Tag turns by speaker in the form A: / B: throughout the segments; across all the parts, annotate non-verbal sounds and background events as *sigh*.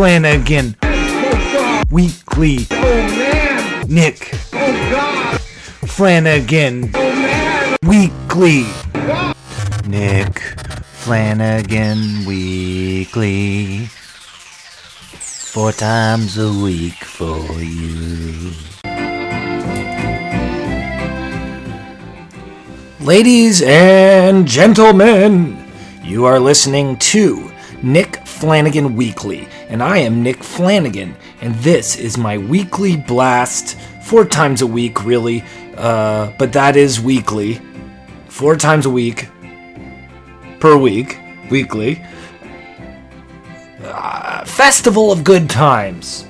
A: Flanagan Weekly. Nick Flanagan Weekly. Nick Flanagan Weekly. Four times a week for you. Ladies and gentlemen, you are listening to Nick Flanagan Weekly, and I am Nick Flanagan, and this is my weekly blast. Four times a week, really, uh, but that is weekly. Four times a week, per week, weekly. Uh, festival of good times.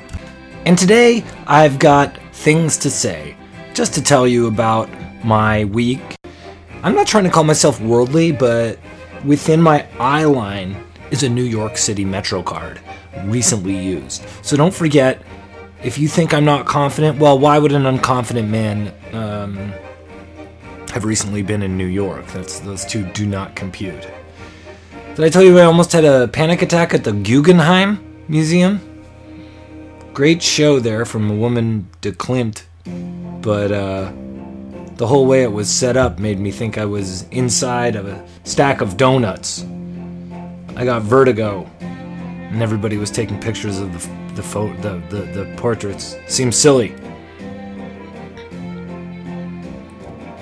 A: And today I've got things to say, just to tell you about my week. I'm not trying to call myself worldly, but within my eye line is a New York City Metro card, recently used. So don't forget, if you think I'm not confident, well, why would an unconfident man um, have recently been in New York? That's those two do not compute. Did I tell you I almost had a panic attack at the Guggenheim Museum? Great show there from a woman de Klimt, but uh, the whole way it was set up made me think I was inside of a stack of donuts. I got vertigo, and everybody was taking pictures of the the pho- the, the, the portraits. Seems silly.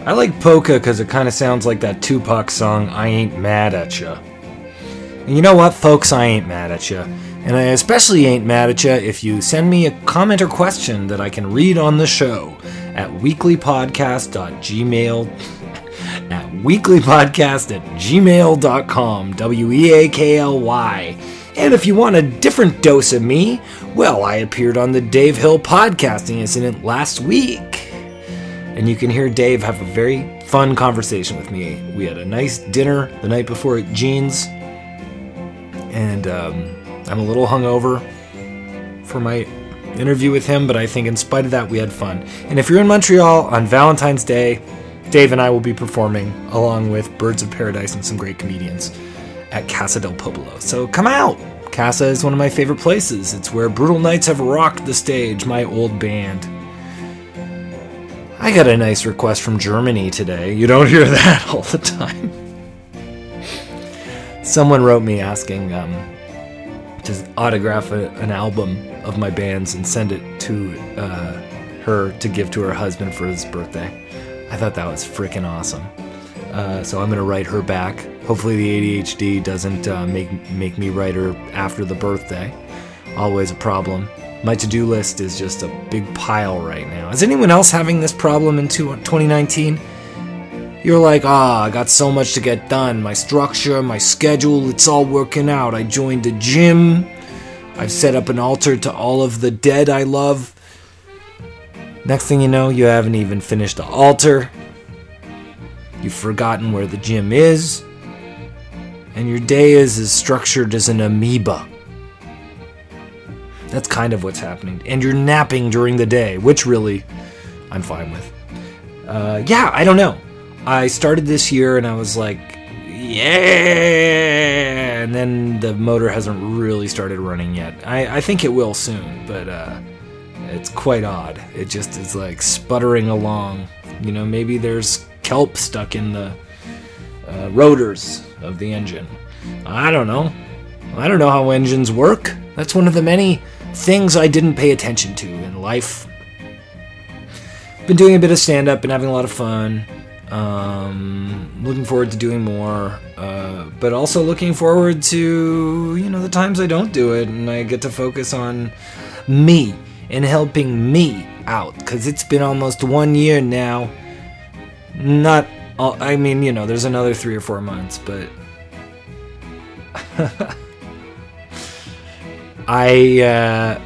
A: I like polka because it kind of sounds like that Tupac song, I Ain't Mad at Ya. And you know what, folks, I ain't mad at you. And I especially ain't mad at you if you send me a comment or question that I can read on the show at weeklypodcast.gmail at weeklypodcast at gmail.com w-e-a-k-l-y and if you want a different dose of me well i appeared on the dave hill podcasting incident last week. And you can hear dave have a very fun conversation with me. We had a nice dinner the night before at jeans and um, i'm a little hungover for my interview with him but i think in spite of that we had fun. And if you're in montreal on valentine's day Dave and I will be performing along with Birds of Paradise and some great comedians at Casa del Popolo. So come out! Casa is one of my favorite places. It's where Brutal Knights have rocked the stage, my old band. I got a nice request from Germany today. You don't hear *laughs* that all the time. Someone wrote me asking um, to autograph a, an album of my bands and send it to uh, her to give to her husband for his birthday. I thought that was freaking awesome. Uh, so I'm gonna write her back. Hopefully the ADHD doesn't uh, make make me write her after the birthday. Always a problem. My to-do list is just a big pile right now. Is anyone else having this problem in 2019? You're like, ah, I got so much to get done. My structure, my schedule, it's all working out. I joined a gym. I've set up an altar to all of the dead I love. Next thing you know, you haven't even finished the altar. You've forgotten where the gym is. And your day is as structured as an amoeba. That's kind of what's happening. And you're napping during the day, which really I'm fine with. Uh, yeah, I don't know. I started this year and I was like, yeah. And then the motor hasn't really started running yet. I, I think it will soon, but uh, it's quite odd. It just is like sputtering along. You know, maybe there's kelp stuck in the uh, rotors of the engine. I don't know. I don't know how engines work. That's one of the many things I didn't pay attention to in life. Been doing a bit of stand up and having a lot of fun. Um, looking forward to doing more, uh, but also looking forward to you know the times I don't do it and I get to focus on me and helping me out because it's been almost one year now. Not, all, I mean, you know, there's another three or four months, but *laughs* I, uh,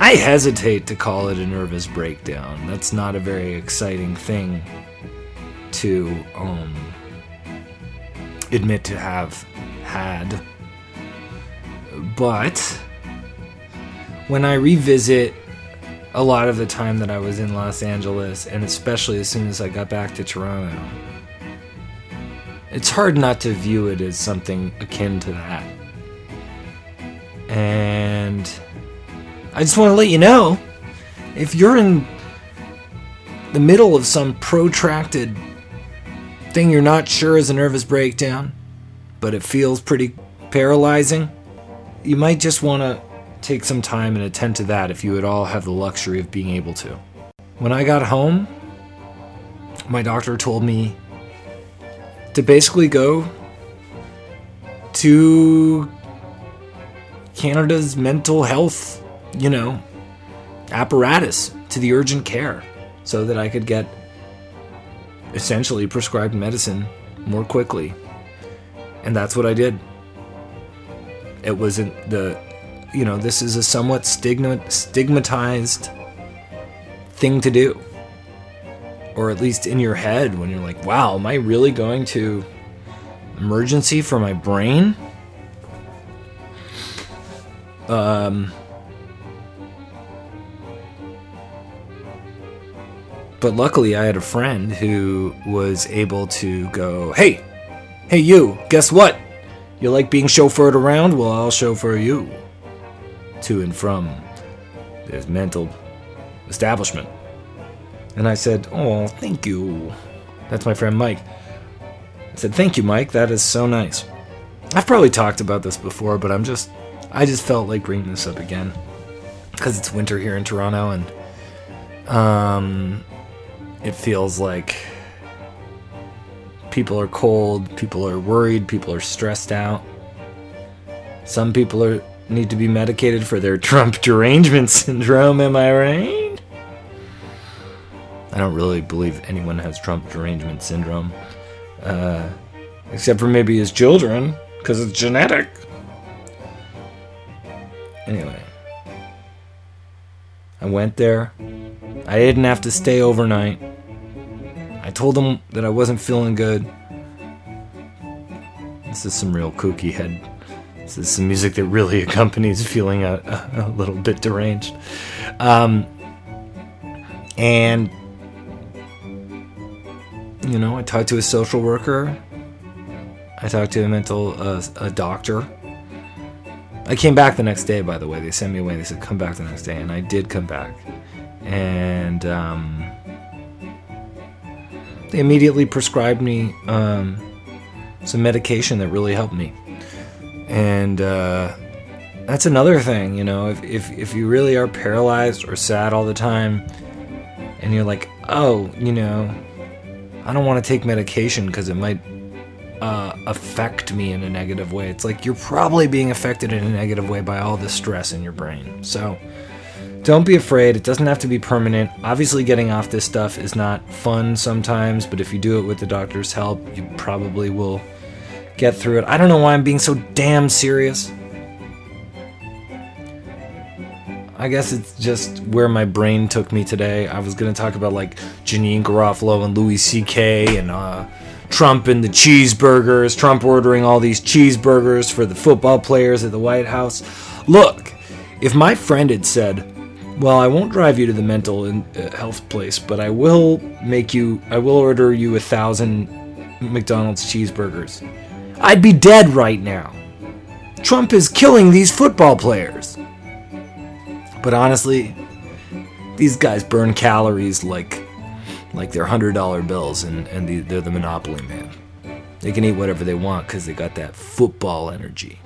A: I hesitate to call it a nervous breakdown. That's not a very exciting thing to um, admit to have had. But when I revisit a lot of the time that I was in Los Angeles, and especially as soon as I got back to Toronto, it's hard not to view it as something akin to that. And I just want to let you know if you're in the middle of some protracted thing you're not sure is a nervous breakdown, but it feels pretty paralyzing, you might just want to take some time and attend to that if you at all have the luxury of being able to. When I got home, my doctor told me to basically go to Canada's mental health, you know, apparatus to the urgent care so that I could get essentially prescribed medicine more quickly. And that's what I did. It wasn't the, you know, this is a somewhat stigma, stigmatized thing to do. Or at least in your head when you're like, wow, am I really going to emergency for my brain? Um, but luckily, I had a friend who was able to go, hey, hey, you, guess what? You like being chauffeured around? Well, I'll chauffeur you to and from his mental establishment. And I said, Oh, thank you. That's my friend Mike. I said, Thank you, Mike. That is so nice. I've probably talked about this before, but I'm just, I just felt like bringing this up again because it's winter here in Toronto and um, it feels like people are cold, people are worried, people are stressed out. Some people are need to be medicated for their Trump derangement *laughs* syndrome, am I right? I don't really believe anyone has Trump derangement syndrome. Uh, except for maybe his children, because it's genetic. Anyway, I went there. I didn't have to stay overnight. I told them that I wasn't feeling good. This is some real kooky head. This is some music that really *laughs* accompanies feeling a, a, a little bit deranged. Um, and, you know, I talked to a social worker. I talked to a mental uh, a doctor. I came back the next day, by the way. They sent me away. They said, come back the next day. And I did come back. And, um, they immediately prescribed me um, some medication that really helped me. And uh, that's another thing, you know, if, if, if you really are paralyzed or sad all the time, and you're like, oh, you know, I don't want to take medication because it might uh, affect me in a negative way. It's like you're probably being affected in a negative way by all the stress in your brain. So, don't be afraid. It doesn't have to be permanent. Obviously, getting off this stuff is not fun sometimes, but if you do it with the doctor's help, you probably will get through it. I don't know why I'm being so damn serious. I guess it's just where my brain took me today. I was going to talk about like Janeane Garofalo and Louis C.K. and uh, Trump and the cheeseburgers, Trump ordering all these cheeseburgers for the football players at the White House. Look, if my friend had said, well, I won't drive you to the mental uh, health place, but I will make you. I will order you a thousand McDonald's cheeseburgers. I'd be dead right now. Trump is killing these football players. But honestly, these guys burn calories like like they're hundred dollar bills, and and the, they're the monopoly man. They can eat whatever they want because they got that football energy.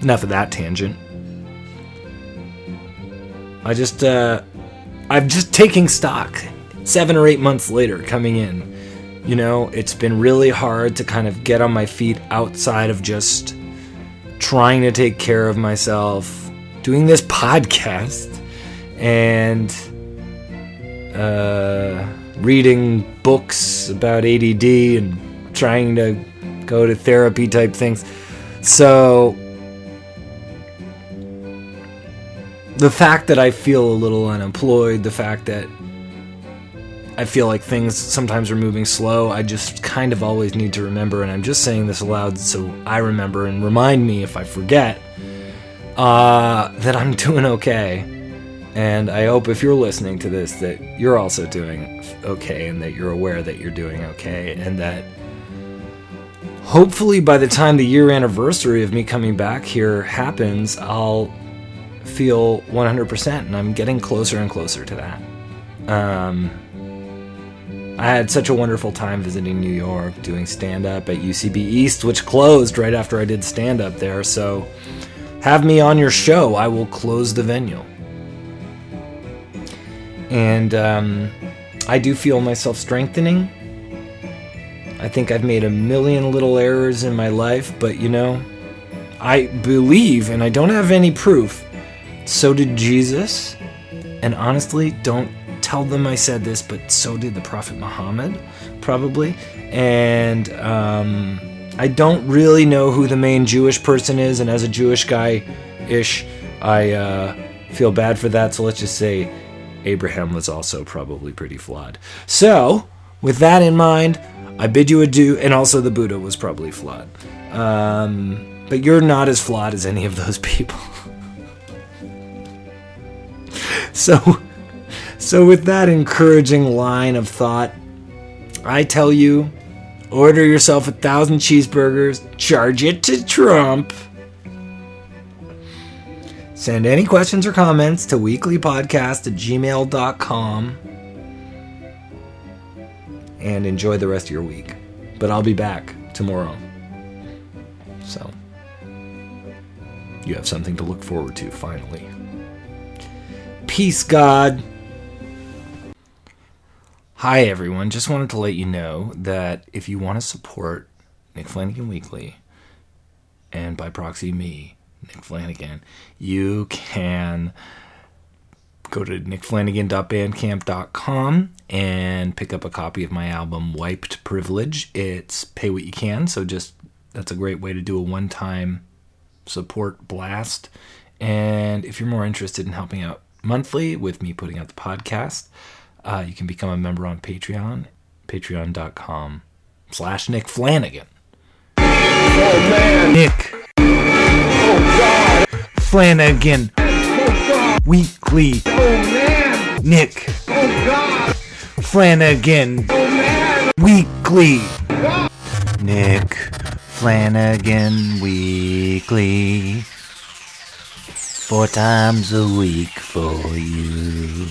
A: Enough of that tangent. I just, uh, I'm just taking stock. Seven or eight months later, coming in, you know, it's been really hard to kind of get on my feet outside of just trying to take care of myself, doing this podcast, and uh, reading books about ADD and trying to go to therapy type things. So the fact that I feel a little unemployed, the fact that I feel like things sometimes are moving slow, I just kind of always need to remember, and I'm just saying this aloud so I remember and remind me if I forget uh, that I'm *laughs* doing okay. And I hope if you're listening to this that you're also doing okay and that you're aware that you're doing okay and that hopefully by the time the year anniversary of me coming back here happens, I'll feel 100%, and I'm getting closer and closer to that. Um, I had such a wonderful time visiting New York, doing stand up at UCB East, which closed right after I did stand up there. So, have me on your show. I will close the venue. And um, I do feel myself strengthening. I think I've made a million little errors in my life, but you know, I believe, and I don't have any proof, so did Jesus. And honestly, don't tell them I said this, but so did the Prophet Muhammad, probably. And um, I don't really know who the main Jewish person is, and as a Jewish guy ish, I uh, feel bad for that. So let's just say Abraham was also probably pretty flawed. So, with that in mind, I bid you adieu, and also the Buddha was probably flawed. Um, but you're not as flawed as any of those people. *laughs* so, so with that encouraging line of thought, I tell you, order yourself a thousand cheeseburgers, charge it to Trump. Send any questions or comments to weeklypodcast at gmail.com and enjoy the rest of your week. But I'll be back tomorrow. So, you have something to look forward to finally. Peace, God. Hi, everyone. Just wanted to let you know that if you want to support Nick Flanagan Weekly, and by proxy me, Nick Flanagan, you can go to nickflanagan.bandcamp.com and pick up a copy of my album Wiped Privilege. It's pay what you can, so just that's a great way to do a one time support blast. And if you're more interested in helping out monthly with me putting out the podcast, uh, you can become a member on Patreon, patreon.com slash Nick Flanagan.
B: Oh man!
A: Nick
B: Oh!
A: Flanagan Weekly.
B: Oh man!
A: Nick
B: Oh god!
A: Flanagan! Weekly. Nick Flanagan Weekly. Four times a week for you.